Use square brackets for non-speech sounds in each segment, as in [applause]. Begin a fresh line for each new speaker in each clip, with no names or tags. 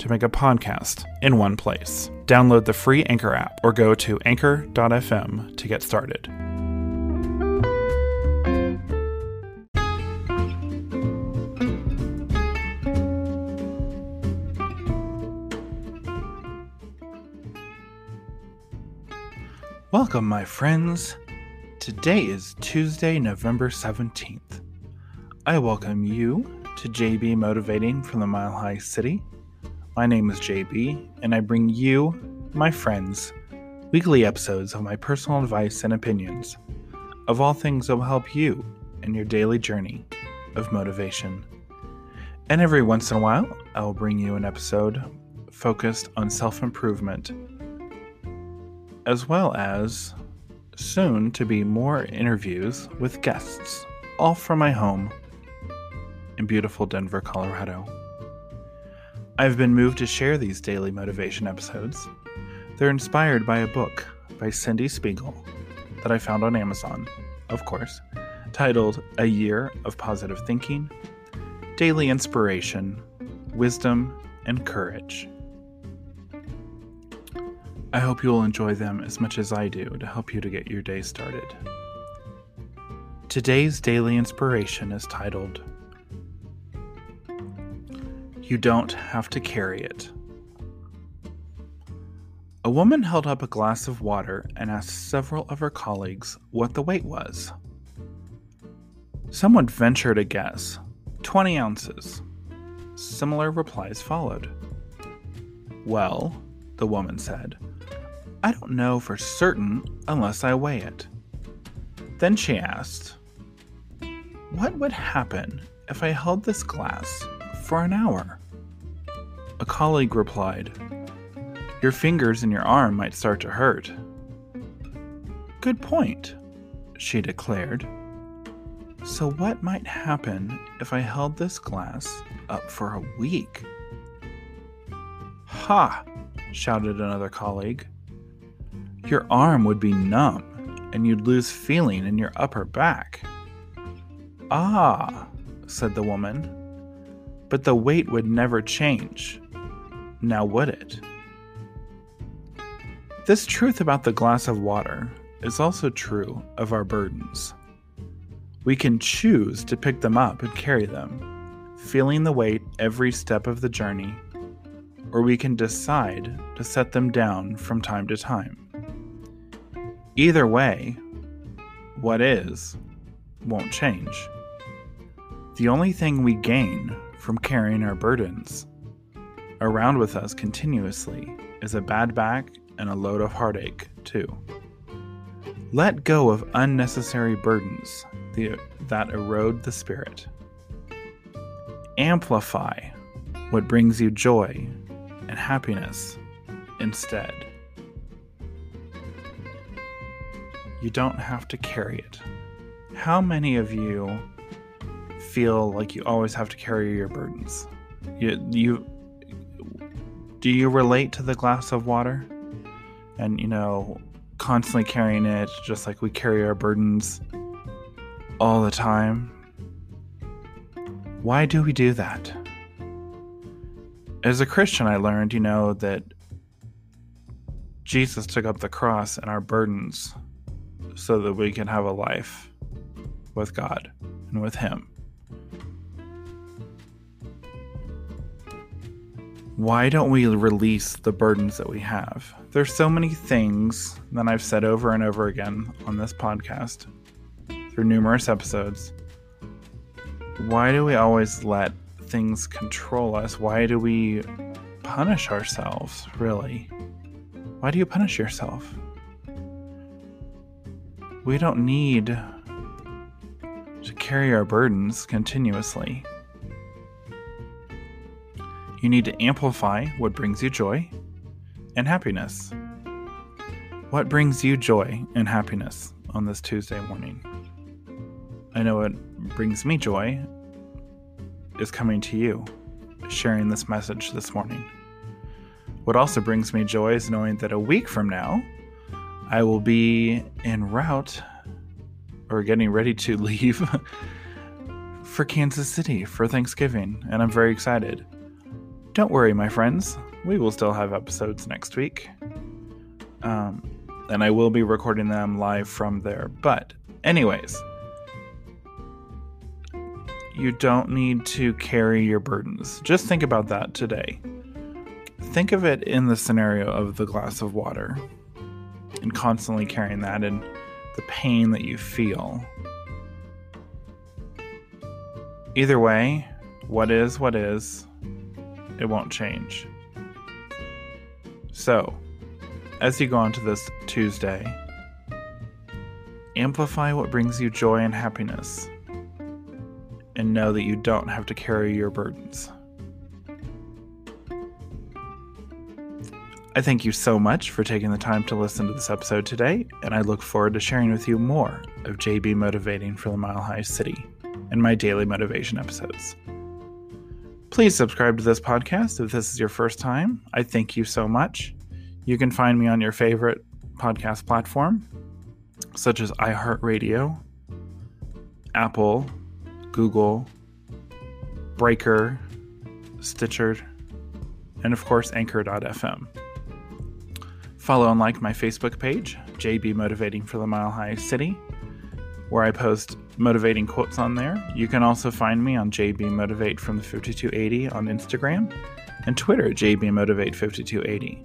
to make a podcast in one place. Download the free Anchor app or go to anchor.fm to get started. Welcome, my friends. Today is Tuesday, November 17th. I welcome you to JB Motivating from the Mile High City. My name is JB, and I bring you, my friends, weekly episodes of my personal advice and opinions of all things that will help you in your daily journey of motivation. And every once in a while, I will bring you an episode focused on self improvement, as well as soon to be more interviews with guests, all from my home in beautiful Denver, Colorado. I've been moved to share these daily motivation episodes. They're inspired by a book by Cyndie Spiegel that I found on Amazon, of course, titled A Year of Positive Thinking, Daily Inspiration, Wisdom, and Courage. I hope you'll enjoy them as much as I do to help you to get your day started. Today's daily inspiration is titled You Don't Have to Carry It. A woman held up a glass of water and asked several of her colleagues what the weight was. Someone ventured a guess 20 ounces. Similar replies followed. Well, the woman said, I don't know for certain unless I weigh it. Then she asked, What would happen if I held this glass for an hour? A colleague replied, Your fingers and your arm might start to hurt. Good point, she declared. So, what might happen if I held this glass up for a week? Ha! shouted another colleague. Your arm would be numb and you'd lose feeling in your upper back. Ah, said the woman, but the weight would never change. Now would it? This truth about the glass of water is also true of our burdens. We can choose to pick them up and carry them, feeling the weight every step of the journey, or we can decide to set them down from time to time. Either way, what is won't change. The only thing we gain from carrying our burdens around with us continuously is a bad back and a load of heartache, too. Let go of unnecessary burdens that erode the spirit. Amplify what brings you joy and happiness instead. you don't have to carry it. How many of you feel like you always have to carry your burdens? You, you do you relate to the glass of water? And you know, constantly carrying it just like we carry our burdens all the time. Why do we do that? As a Christian, I learned, you know, that Jesus took up the cross and our burdens so that we can have a life with God and with Him. Why don't we release the burdens that we have? There's so many things that I've said over and over again on this podcast through numerous episodes. Why do we always let things control us? Why do we punish ourselves, really? Why do you punish yourself? We don't need to carry our burdens continuously. You need to amplify what brings you joy and happiness. What brings you joy and happiness on this Tuesday morning? I know what brings me joy is coming to you, sharing this message this morning. What also brings me joy is knowing that a week from now, I will be en route or getting ready to [laughs] leave for Kansas City for Thanksgiving, and I'm very excited. Don't worry, my friends, we will still have episodes next week. Um, and I will be recording them live from there. But, anyways, you don't need to carry your burdens. Just think about that today. Think of it in the scenario of the glass of water and constantly carrying that and the pain that you feel. Either way, what is what is, it won't change. So, as you go on to this Tuesday, amplify what brings you joy and happiness, and know that you don't have to carry your burdens. I thank you so much for taking the time to listen to this episode today, and I look forward to sharing with you more of JB Motivating for the Mile High City and my daily motivation episodes. Please subscribe to this podcast if this is your first time. I thank you so much. You can find me on your favorite podcast platform, such as iHeartRadio, Apple, Google, Breaker, Stitcher, and of course, Anchor.fm. Follow and like my Facebook page, JB Motivating for the Mile High City, where I post motivating quotes on there. You can also find me on JB Motivate from the 5280 on Instagram and Twitter at JB Motivate 5280.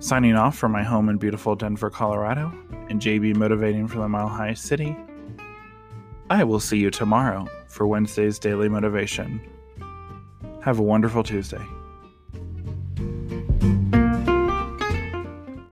Signing off from my home in beautiful Denver, Colorado, and JB Motivating for the Mile High City. I will see you tomorrow for Wednesday's Daily Motivation. Have a wonderful Tuesday.